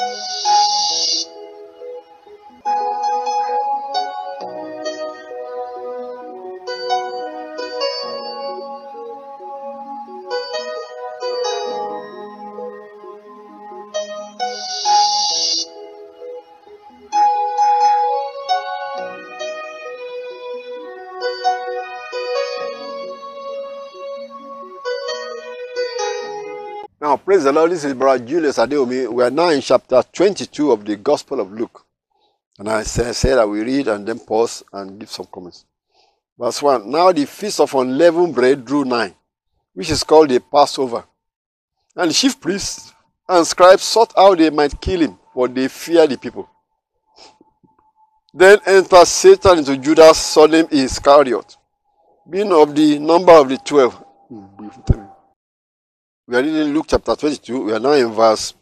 Now, praise the Lord. This is Brother Julius Adeomi. We are now in chapter 22 of the Gospel of Luke. And I say, say that we read and then pause and give some comments. Verse 1 Now the feast of unleavened bread drew nigh, which is called the Passover. And the chief priests and scribes sought how they might kill him, for they feared the people. Then entered Satan into Judas, son named Iscariot, being of the number of the twelve. Hmm, We are reading Luke chapter 22. We are now in verse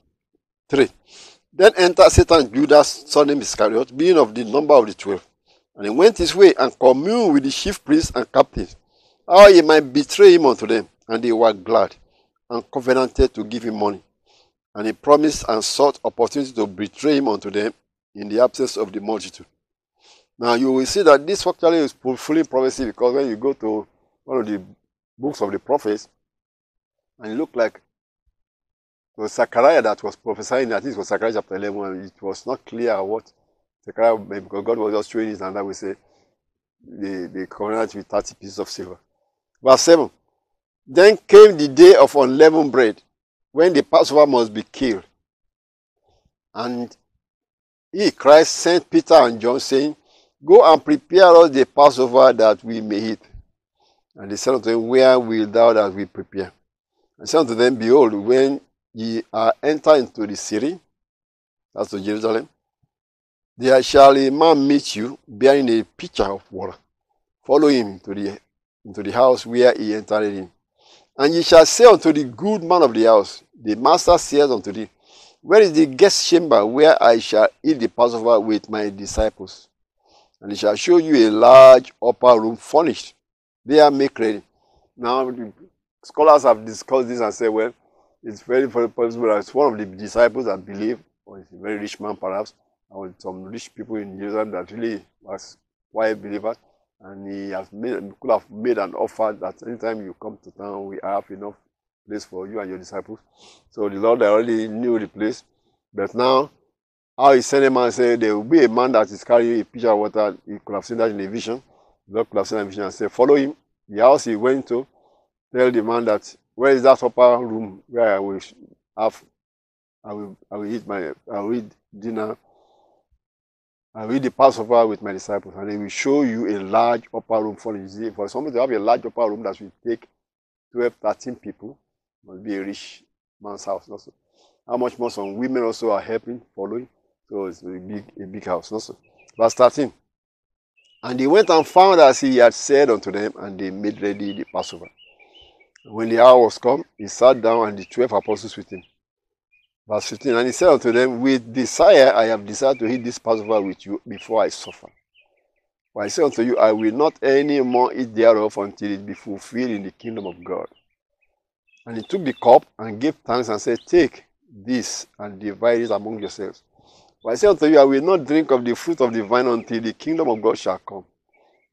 3. Then entered Satan Judas, son named Iscariot, being of the number of the twelve. And he went his way and communed with the chief priests and captains, how he might betray him unto them. And they were glad and covenanted to give him money. And he promised and sought opportunity to betray him unto them in the absence of the multitude. Now you will see that this actually is fulfilling prophecy because when you go to one of the books of the prophets, and it looked like it was Zechariah that was prophesying. Think it was Zechariah chapter 11, and it was not clear what Zechariah, because God was just showing it, and that we say the, the covenant with 30 pieces of silver. Verse 7 Then came the day of unleavened bread, when the Passover must be killed. And he, Christ, sent Peter and John, saying, Go and prepare us the Passover that we may eat. And they said unto him, Where will thou that we prepare? And said unto them, Behold, when ye are entered into the city, that's to Jerusalem, there shall a man meet you bearing a pitcher of water. Follow him to the, into the house where he entered in. And ye shall say unto the good man of the house, The master says unto thee, Where is the guest chamber where I shall eat the Passover with my disciples? And he shall show you a large upper room furnished. There make ready. Now, scholars have discussed this and said, well, it's very, very possible that it's one of the disciples that believe, or it's a very rich man perhaps, or some rich people in Jerusalem that really was quiet believers, and he has made, could have made an offer that anytime you come to town, we have enough place for you and your disciples. So the Lord already knew the place, but now, how he sent a man said, there will be a man that is carrying a pitcher of water, he could have seen that in a vision, the Lord could have seen that a vision and said, follow him. The house he went to, tell the man that where is that upper room where I will have I will I will eat my I will eat dinner. I will eat the Passover with my disciples, and they will show you a large upper room for you. For somebody to have a large upper room that will take 12, 13 people, must be a rich man's house also. How much more some women also are helping, following. So it's a big a big house also. Verse 13. And they went and found as he had said unto them, and they made ready the Passover. When the hour was come, he sat down and the twelve apostles with him. Verse 15, and he said unto them, With desire I have desired to eat this Passover with you before I suffer. For I say unto you, I will not any more eat thereof until it be fulfilled in the kingdom of God. And he took the cup and gave thanks and said, Take this and divide it among yourselves. For I say unto you, I will not drink of the fruit of the vine until the kingdom of God shall come.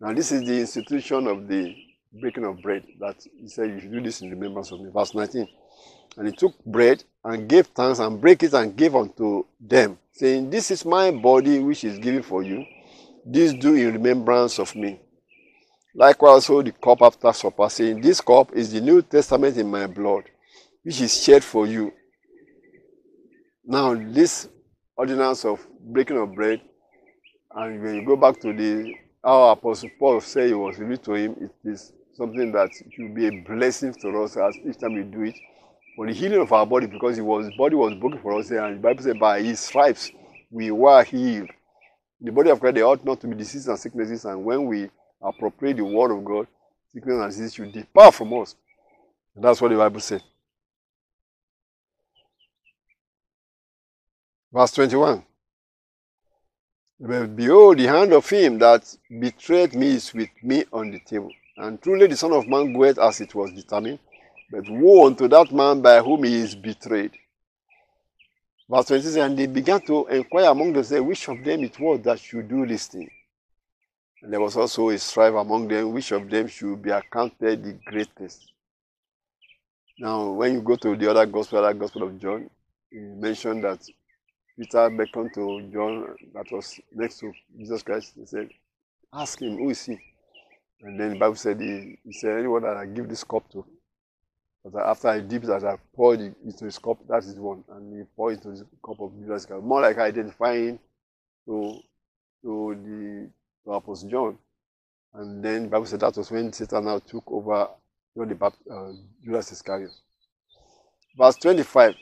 Now this is the institution of the breaking of bread that he said you should do this in remembrance of me. Verse 19. And he took bread and gave thanks and break it and gave unto them, saying, This is my body which is given for you. This do in remembrance of me. Likewise, also the cup after supper, saying, This cup is the New Testament in my blood, which is shed for you. Now, this ordinance of breaking of bread, and when you go back to the how Apostle Paul said it was revealed to him, it is something that should be a blessing to us as each time we do it for the healing of our body because it was body was broken for us and the Bible said by his stripes we were healed. The body of Christ they ought not to be diseases and sicknesses and when we appropriate the word of God, sickness and disease should depart from us. And that's what the Bible said. Verse 21. But behold, the hand of him that betrayed me is with me on the table. And truly the Son of Man goeth as it was determined. But woe unto that man by whom he is betrayed. Verse 26, and they began to inquire among themselves which of them it was that should do this thing. And there was also a strife among them which of them should be accounted the greatest. Now, when you go to the other gospel, other gospel of John, he mentioned that Peter beckoned to John that was next to Jesus Christ. He said, Ask him, who is he? And then the Bible said, He, he said, Anyone that I give this cup to, after I dip that I poured it into his cup, that is one. And he poured into the cup of Jesus Christ. More like identifying to, to the to Apostle John. And then the Bible said that was when Satan now took over John the Baptist, uh, Judas Iscariot. Verse 25.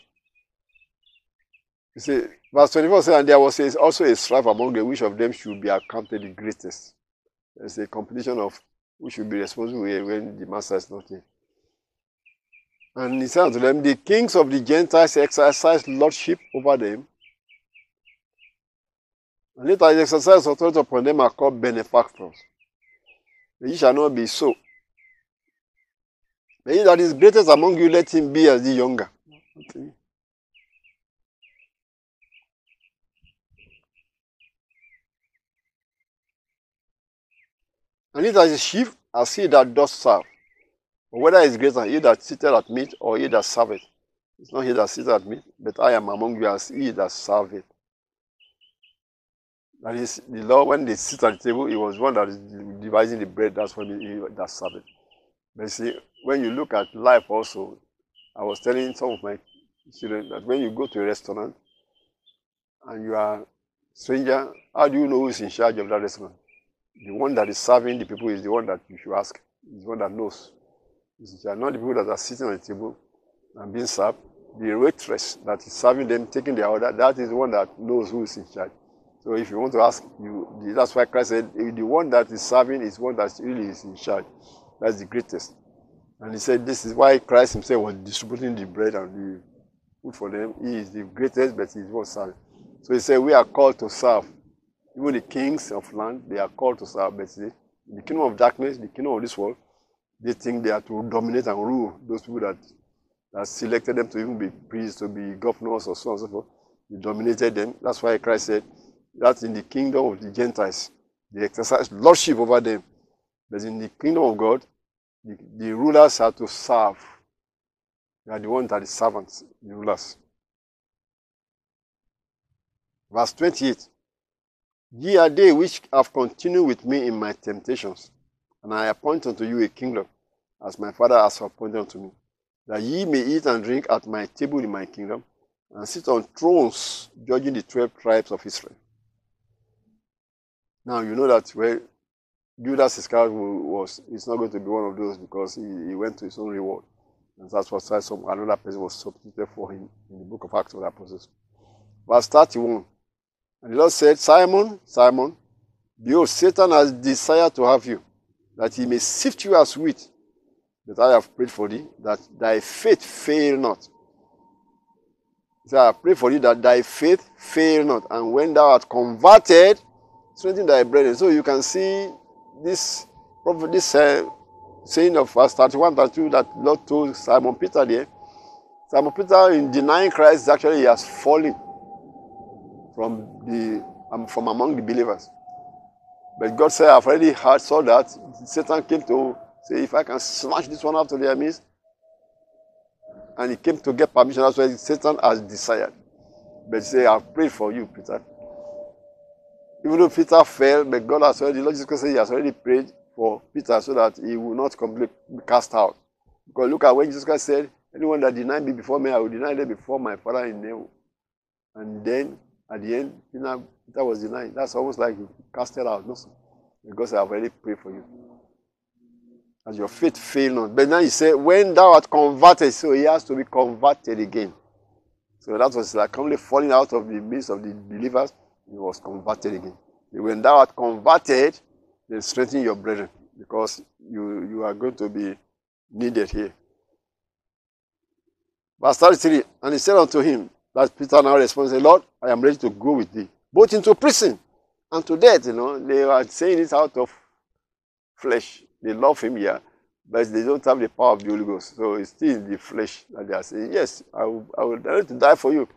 You see, verse 24 says, And there was also a strife among them, which of them should be accounted the greatest. There's a competition of who should be responsible when the master is not here. And he said unto them, The kings of the Gentiles exercise lordship over them. And later he exercise authority upon them are called benefactors. But ye shall not be so. But he that is greatest among you, let him be as the younger. Okay. And he that is chief, as he that does serve. But whether is greater, he that sitteth at meat or he that serveth. It's not he that sitteth at meat, but I am among you as he that serveth. That is, the Lord, when they sit at the table, he was one that is dividing the bread. That's when he, that serveth. But see, when you look at life also, I was telling some of my children that when you go to a restaurant and you are stranger, how do you know who is in charge of that restaurant? The one that is serving the people is the one that you should ask. Is the one that knows. It's not the people that are sitting on the table and being served. The waitress that is serving them, taking their order, that is the one that knows who is in charge. So if you want to ask, you that's why Christ said the one that is serving is one that really is in charge. That's the greatest. And he said this is why Christ himself was distributing the bread and the food for them. He is the greatest, but he is one serving. So he said we are called to serve. Even the kings of land, they are called to serve. But see, the kingdom of darkness, the kingdom of this world, they think they are to dominate and rule those people that, that selected them to even be priests, to be governors, or so on and so forth. They dominated them. That's why Christ said that in the kingdom of the Gentiles, they exercise lordship over them. But in the kingdom of God, the, the rulers are to serve. They are the ones that are the servants, the rulers. Verse 28. Ye are they which have continued with me in my temptations, and I appoint unto you a kingdom, as my father has appointed unto me, that ye may eat and drink at my table in my kingdom, and sit on thrones judging the twelve tribes of Israel. Now you know that where Judas Iscariot was, it's not going to be one of those because he, he went to his own reward. And that's what some another person was substituted for him in the book of Acts of the Apostles. Verse 31. And the Lord said, Simon, Simon, behold, Satan has desired to have you, that he may sift you as wheat. But I have prayed for thee, that thy faith fail not. So I pray for thee that thy faith fail not. And when thou art converted, strengthen thy brethren. So you can see this prophet, this uh, saying of verse 31, 32 that Lord told Simon Peter there. Simon Peter, in denying Christ, actually he has fallen from the um, from among the believers. But God said, I've already heard, saw that. Satan came to say, if I can smash this one out of their midst. And he came to get permission. That's why Satan has desired. But he said, I've prayed for you, Peter. Even though Peter fell, but God has already, Lord Jesus said he has already prayed for Peter so that he will not completely be cast out. Because look at when Jesus Christ said, Anyone that denied me before me, I will deny them before my Father in heaven. And then at the end, you know, that was denied. That's almost like you casted out. No, because I have already prayed for you. As your faith failed. But now he said, when thou art converted, so he has to be converted again. So that was like only falling out of the midst of the believers, he was converted again. When thou art converted, then strengthen your brethren, because you, you are going to be needed here. Verse 33, and he said unto him, that Peter now responds, Lord, I am ready to go with thee, both into prison and to death. You know, they are saying it out of flesh. They love him here, but they don't have the power of the Holy Ghost. So it's still in the flesh that they are saying, Yes, I will, I will ready to die for you.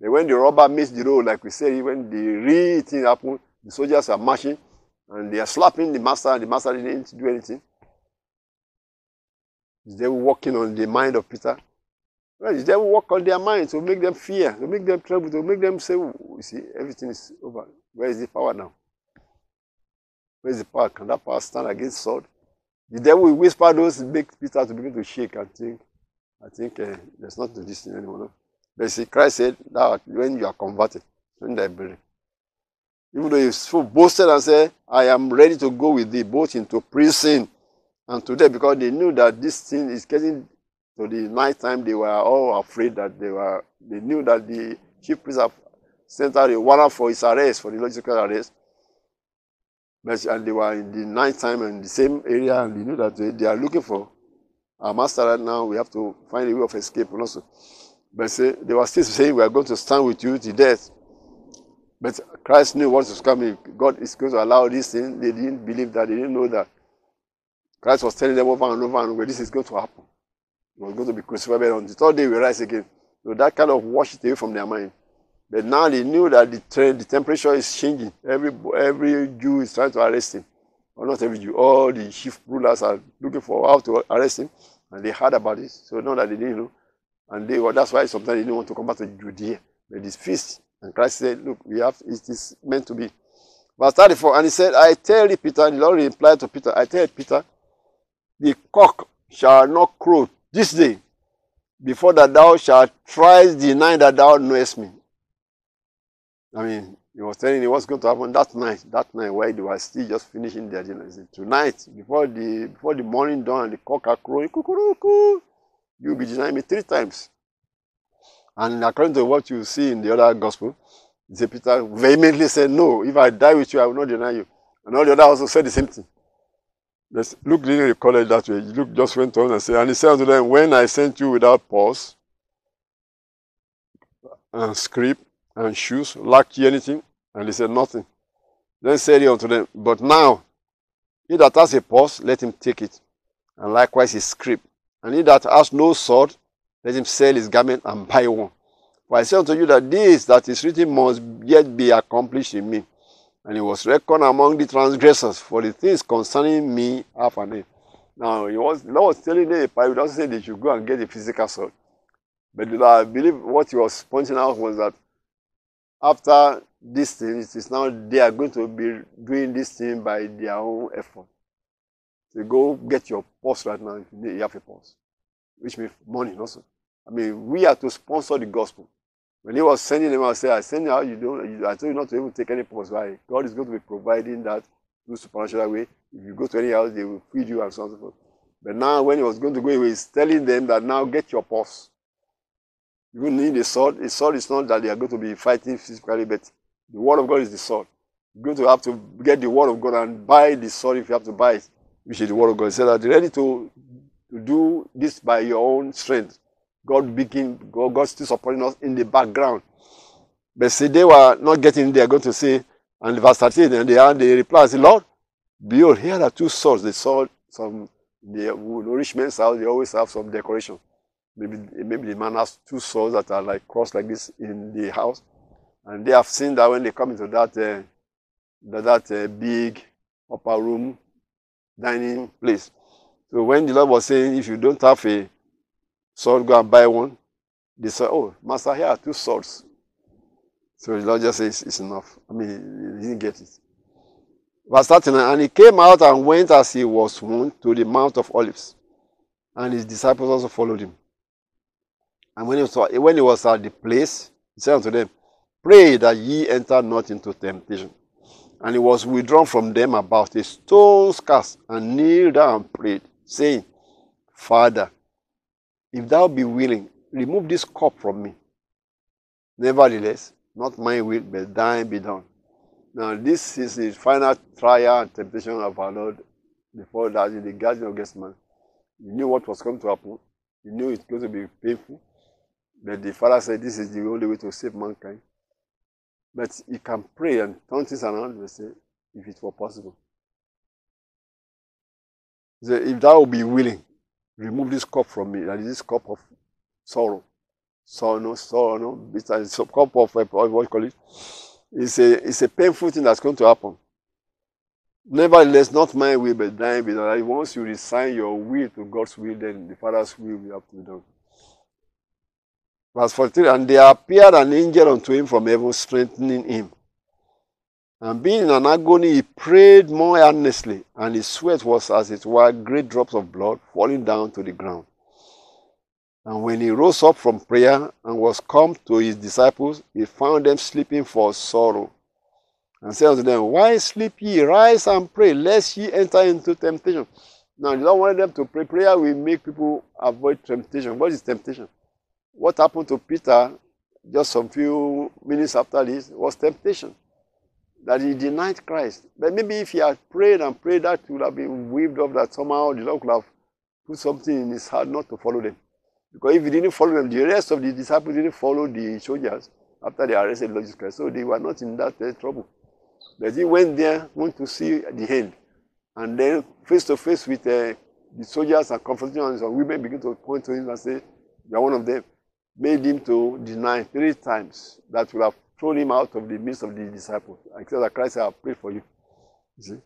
Then when the robber missed the road, like we said, when the real thing happened, the soldiers are marching and they are slapping the master, and the master didn't do anything. They working on the mind of Peter? Well, is they work on their mind to make them fear, to make them trouble, to make them say, you see, everything is over. Where is the power now? Where is the power? Can that power stand against sword? The devil will whisper those, make Peter to begin to shake and think, I think uh, there's not this thing anymore. No? But see, Christ said that when you are converted, when they bury. Even though he so boasted and said, I am ready to go with thee both into prison and to death, because they knew that this thing is getting to the night time, they were all afraid that they were, they knew that the chief priest have sent out a warrant for his arrest, for the logical arrest. But, and they were in the night time in the same area, and they knew that they, they are looking for our master right now. We have to find a way of escape also. But say, they were still saying, We are going to stand with you to death. But Christ knew what was coming. God is going to allow this thing. They didn't believe that. They didn't know that. Christ was telling them over and over and over, this is going to happen. He was going to be crucified. On the third day, we rise again. So that kind of washed away from their mind. But now they knew that the, trend, the temperature is changing. Every, every Jew is trying to arrest him. Or not every Jew. All the chief rulers are looking for how to arrest him. And they heard about it. So now that they didn't know. And they, well, that's why sometimes they didn't want to come back to Judea. But this feast. And Christ said, look, we have, it is meant to be. Verse 34, and he said, I tell you, Peter, the Lord replied to Peter, I tell Peter, the cock shall not crow this day before that thou shalt thrice deny that thou knowest me. I mean, he was telling you what's going to happen that night. That night while they were still just finishing their dinner. He said, Tonight, before the before the morning dawn and the cock are crowing, you'll be denying me three times. And according to what you see in the other gospel, Peter vehemently said, No, if I die with you, I will not deny you. And all the others also said the same thing. Luke didn't recall it that way. Luke just went on and said, And he said unto them, When I sent you without pause and script and shoes, lack ye anything? And they said, Nothing. Then said he unto them, But now, he that has a purse, let him take it, and likewise his script. And he that has no sword, let him sell his garment and buy one. For I say unto you that this that is written must yet be accomplished in me. And he was reckoned among the transgressors, for the things concerning me half an day. Now, he was, the Lord was telling them, but he doesn't say they should go and get a physical sword. But I believe what he was pointing out was that after this thing, it is now they are going to be doing this thing by their own effort. So go get your purse right now you have a purse, which means money also. I mean, we are to sponsor the gospel. When he was sending them, I said, I send you you don't, I told you not to even take any pause. Why? God is going to be providing that through supernatural way. If you go to any house, they will feed you and so on and so forth. But now, when he was going to go away, he's telling them that now get your purse. You need a sword. A sword is not that they are going to be fighting physically, but the word of God is the sword. You're going to have to get the word of God and buy the sword if you have to buy it, which is the word of God. He said that ready to, to do this by your own strength. God begin, God, God still supporting us in the background. But see, they were not getting there, going to say, and the verse 13, and they, and they reply, say, Lord, behold, here are two swords. They saw some, the rich men's house, they always have some decoration. Maybe, maybe the man has two swords that are like crossed like this in the house. And they have seen that when they come into that, uh, that, that uh, big upper room dining place. So when the Lord was saying, if you don't have a sword, go and buy one, they said, oh, master, here are two swords. So the Lord just says, it's enough. I mean, he didn't get it. Verse 39, and he came out and went as he was wont to the Mount of Olives. And his disciples also followed him. And when he was, when he was at the place, he said unto them, Pray that ye enter not into temptation. And he was withdrawn from them about a stone's cast, and kneeled down and prayed, saying, Father, if thou be willing, remove this cup from me. Nevertheless, not my will, but thine be done. Now, this is the final trial and temptation of our Lord before that in the Garden of Gethsemane. He knew what was going to happen. He knew it's going to be painful. But the Father said, This is the only way to save mankind. But he can pray and turn things around and say, if it were possible. If thou be willing, remove this cup from me, that is this cup of sorrow. sorrow, sorrow, it's a cup of uh, what you call it. It's a it's a painful thing that's going to happen. Nevertheless, not my will, but thine be done. Once you resign your will to God's will, then the Father's will will have to be done. Verse 43 And there appeared an angel unto him from heaven, strengthening him. And being in an agony, he prayed more earnestly, and his sweat was as it were great drops of blood falling down to the ground. And when he rose up from prayer and was come to his disciples, he found them sleeping for sorrow. And said unto them, Why sleep ye? Rise and pray, lest ye enter into temptation. Now, you don't want them to pray. Prayer will make people avoid temptation. What is temptation? What happened to Peter just some few minutes after this was temptation. That he denied Christ. But maybe if he had prayed and prayed, that would have been waved off, that somehow the Lord could have put something in his heart not to follow them. Because if he didn't follow them, the rest of the disciples didn't follow the soldiers after they arrested Lord Jesus Christ. So they were not in that uh, trouble. But he went there, went to see the end. And then face to face with uh, the soldiers and confronting and some women begin to point to him and say, You are one of them. Made him to deny three times that would have thrown him out of the midst of the disciples. Except that Christ said, I prayed for you. you see?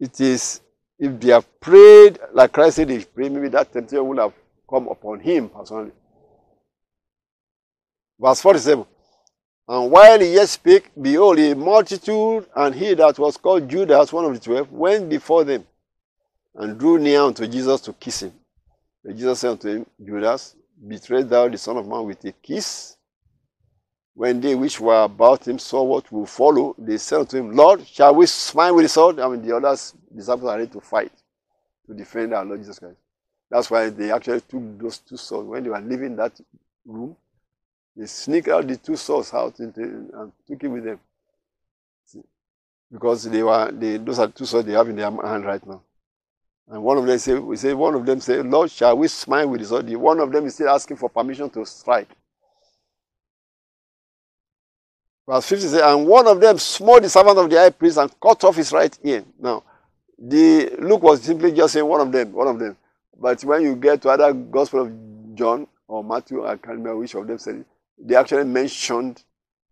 It is, if they have prayed like Christ said they prayed, maybe that temptation would have come upon him personally. Verse 47. And while he yet spake, behold, a multitude, and he that was called Judas, one of the twelve, went before them, and drew near unto Jesus to kiss him. But Jesus said unto him, Judas, betrayed thou the Son of Man with a kiss? When they which were about him saw what will follow, they said unto him, Lord, shall we smite with the sword? I mean, the others disciples are ready to fight to defend our Lord Jesus Christ. That's why they actually took those two swords. When they were leaving that room, they sneaked out the two swords out into, and took it with them. See? Because they were they, those are two swords they have in their hand right now. And one of them say, we say, one of them say, Lord, shall we smite with the sword? One of them is still asking for permission to strike. Verse 50 says, and one of them smote the servant of the high priest and cut off his right ear. Now, the Luke was simply just saying one of them, one of them. But when you get to other Gospel of John or Matthew, I can't remember which of them said it, they actually mentioned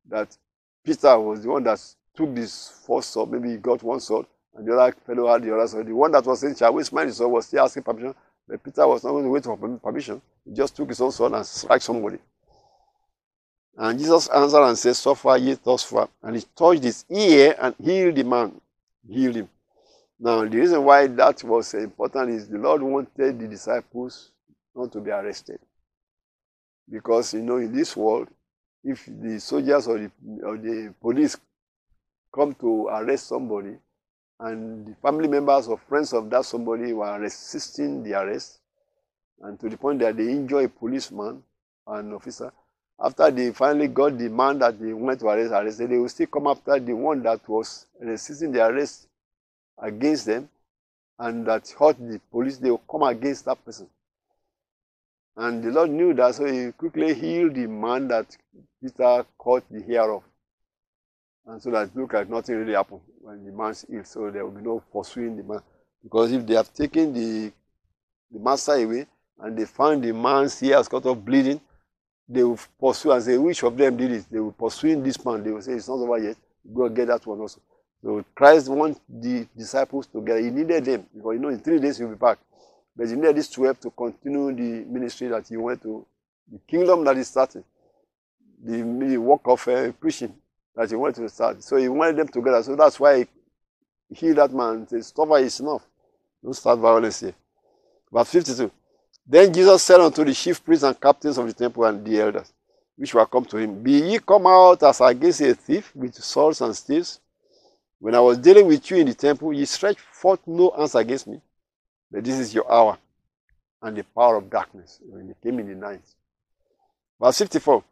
that Peter was the one that took this first sword. Maybe he got one sword, and the other fellow had the other sword. The one that was saying, Shall we smite sword? was still asking permission. But Peter was not going to wait for permission. He just took his own sword and struck somebody. And Jesus answered and said, Suffer ye thus far. And he touched his ear and healed the man. Healed him. Now, the reason why that was important is the Lord wanted the disciples not to be arrested. Because, you know, in this world, if the soldiers or the, or the police come to arrest somebody, and the family members or friends of that somebody were resisting the arrest, and to the point that they injure a policeman, or an officer, after they finally got the man that they went to arrest arrested, they will still come after the one that was resisting the arrest against them and that hurt the police, they will come against that person. And the Lord knew that, so he quickly healed the man that Peter caught the hair of. And so that it looked like nothing really happened when the man's healed. So there will be no pursuing the man. Because if they have taken the, the master away and they found the man's ear cut off bleeding, they will pursue and say, which of them did it? They will pursue this man. They will say, it's not over yet. Go and get that one also. So Christ wants the disciples together. He needed them because you know in three days he'll be back. But he needed these 12 to continue the ministry that he went to, the kingdom that he started, the, the work of uh, preaching that he wanted to start. So he wanted them together. So that's why he healed that man and said, Stop is enough. Don't start violence here. Verse 52. Then Jesus said unto the chief priests and captains of the temple and the elders, which were come to him, Be ye come out as against a thief with swords and staves? When I was dealing with you in the temple, ye stretched forth no hands against me. But this is your hour and the power of darkness when you came in the night. Verse 54.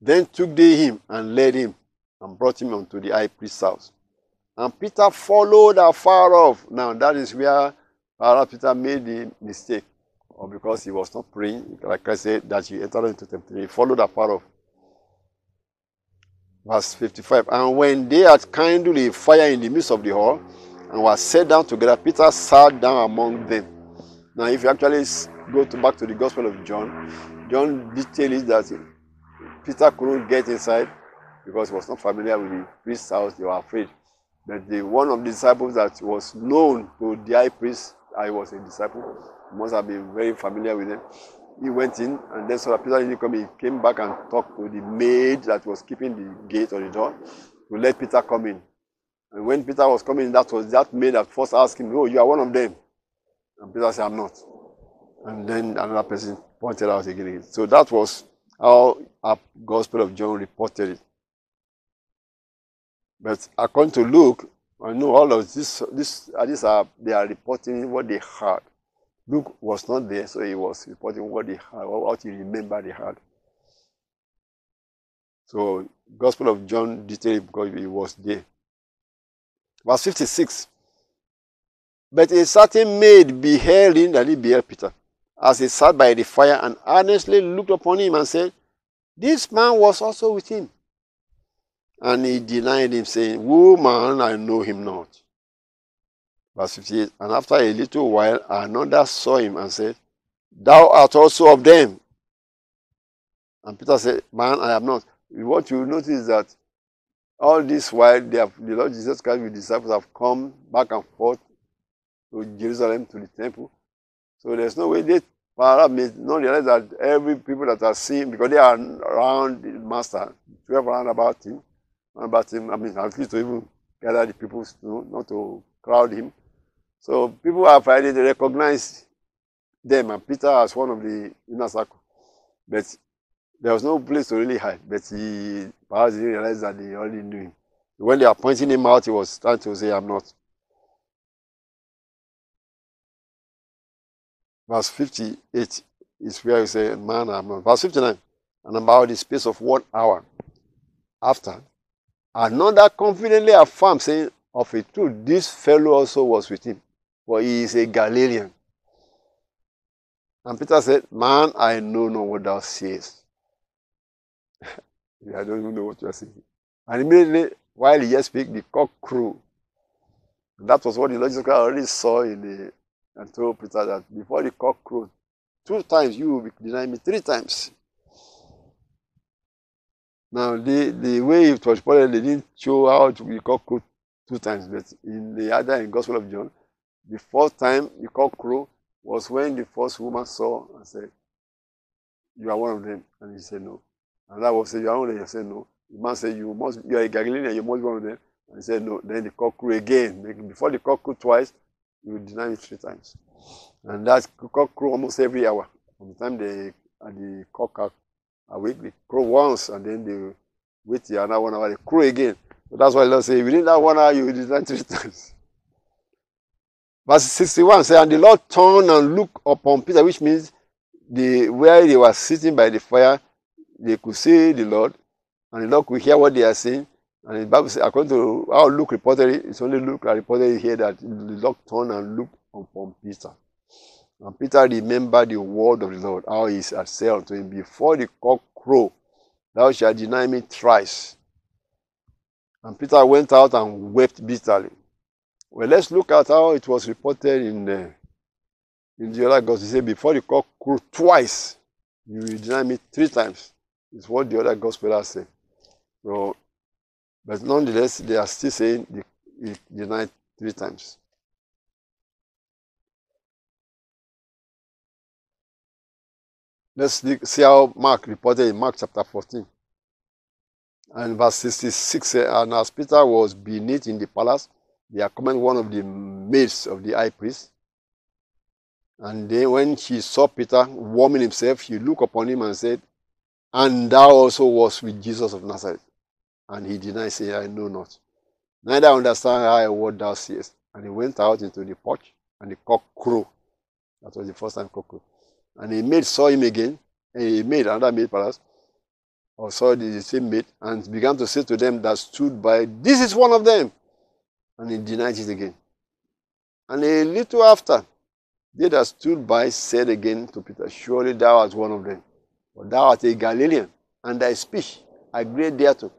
Then took they him and led him and brought him unto the high priest's house. And Peter followed afar off. Now that is where Father Peter made the mistake. Or because he was not praying, like I said, that he entered into temptation. He followed afar off. Verse 55. And when they had kindled a fire in the midst of the hall and were set down together, Peter sat down among them. Now, if you actually go to back to the Gospel of John, John detailed it that Peter couldn't get inside because he was not familiar with the priest's house. They were afraid. But the one of the disciples that was known to the high priest, I was a disciple, must have been very familiar with them. He went in and then saw Peter didn't come. He came back and talked to the maid that was keeping the gate or the door to let Peter come in. And when Peter was coming, that was that maid that first asked him, Oh, you are one of them. And Peter said, I'm not. And then another person pointed out again. So that was how our Gospel of John reported it. But according to Luke, I know all of this, this, uh, these are, they are reporting what they heard. Luke was not there, so he was reporting what they heard, what he remembered they heard. So, Gospel of John detailed because he was there. Verse 56. But a certain maid beheld him, that he beheld Peter, as he sat by the fire, and earnestly looked upon him and said, This man was also with him. And he denied him, saying, Woman, I know him not. Verse 58. And after a little while, another saw him and said, Thou art also of them. And Peter said, Man, I am not. What you notice is that all this while have, the Lord Jesus Christ with disciples have come back and forth to Jerusalem, to the temple. So there's no way they perhaps may not realize that every people that are seeing, because they are around the master, 12 around about him, about him, I mean, I least to even gather the people, to, not to crowd him. So people are finally to recognize them and Peter as one of the inner circle. But there was no place to really hide. But he perhaps didn't realize that they already knew him. When they are pointing him out, he was trying to say, I'm not. Verse 58 is where you say, Man, I'm not. Verse 59. And about the space of one hour after, another confidently affirmed, saying, Of a truth, this fellow also was with him, for he is a Galilean. And Peter said, Man, I know not what thou sayest. I don't even know what you are saying. And immediately, while he yet speak, the cock crew. That was what the Lord Jesus Christ already saw in the and told Peter that before the cock crowed, two times you will deny me three times. Now, the, the way it was reported, they didn't show how to be cock crowed two times, but in the other in Gospel of John, the first time the cock crow was when the first woman saw and said, You are one of them. And he said, No. And that was said, You are one of them. He said, No. The man said, You must you are a Galilean, you must be one of them. And he said, No. Then the cock crew again. Before the cock crew twice, you will deny me three times. And that's cock crow almost every hour. From the time they the cock are awake, they crow once and then they wait the another one hour, they crow again. So that's why Lord say, within that one hour you will deny three times. Verse 61 says, And the Lord turned and looked upon Peter, which means the where they were sitting by the fire, they could see the Lord, and the Lord could hear what they are saying. And the Bible says, according to how Luke reported it, it's only Luke that reported here that the Lord turned and looked upon Peter. And Peter remembered the word of the Lord, how he had said unto him, Before the cock crow, thou shalt deny me thrice. And Peter went out and wept bitterly. Well, let's look at how it was reported in the, in the other gospel. He said, Before the cock crow twice, you will deny me three times. It's what the other gospel has said. So but nonetheless, they are still saying he denied three times. Let's see how Mark reported in Mark chapter 14. And verse 66 And as Peter was beneath in the palace, there came one of the maids of the high priest. And then when she saw Peter warming himself, she looked upon him and said, And thou also was with Jesus of Nazareth. And he denied, saying, I know not. Neither understand a word thou seest. And he went out into the porch, and the cock crew. That was the first time cock crew. And he maid saw him again, and he made another maid perhaps, or saw the same maid, and began to say to them that stood by, This is one of them. And he denied it again. And a little after, they that stood by said again to Peter, Surely thou art one of them, for thou art a Galilean, and thy speech agreed thereto.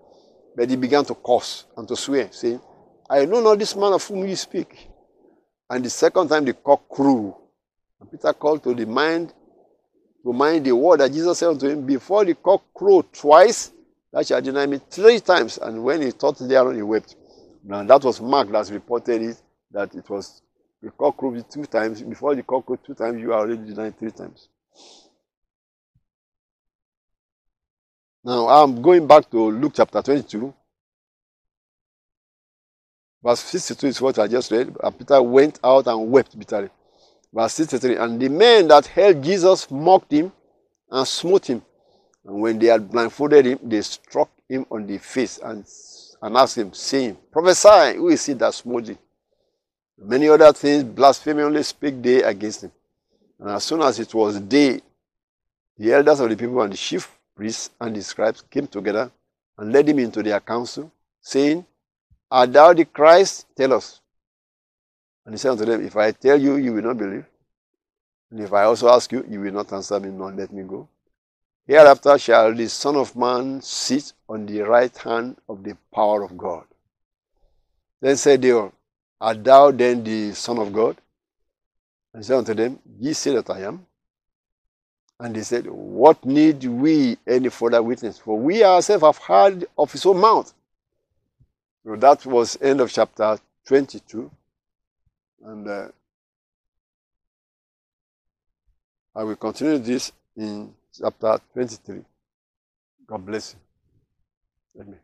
But he began to curse and to swear, saying, I know not this man of whom you speak. And the second time the cock crew. And Peter called to the mind to mind the word that Jesus said unto him, Before the cock crow twice, that shall deny me three times. And when he thought thereon, he wept. Now that was Mark that reported it, that it was the cock crowed two times. Before the cock crowed two times, you are already denied three times. Now I'm going back to Luke chapter 22. Verse 62 is what I just read. And Peter went out and wept bitterly. Verse 63 And the men that held Jesus mocked him and smote him. And when they had blindfolded him, they struck him on the face and, and asked him, saying, Prophesy, who is it that smote thee? Many other things blasphemously spake they against him. And as soon as it was day, the elders of the people and the chief priests and the scribes came together and led him into their council, saying, Art thou the Christ? Tell us. And he said unto them, If I tell you, you will not believe. And if I also ask you, you will not answer me, nor let me go. Hereafter shall the Son of Man sit on the right hand of the power of God. Then said they all, Art thou then the Son of God? And he said unto them, Ye say that I am. And they said, What need we any further witness? For we ourselves have heard of his own mouth so that was end of chapter 22. And uh, I will continue this in chapter 23. God bless you. Amen.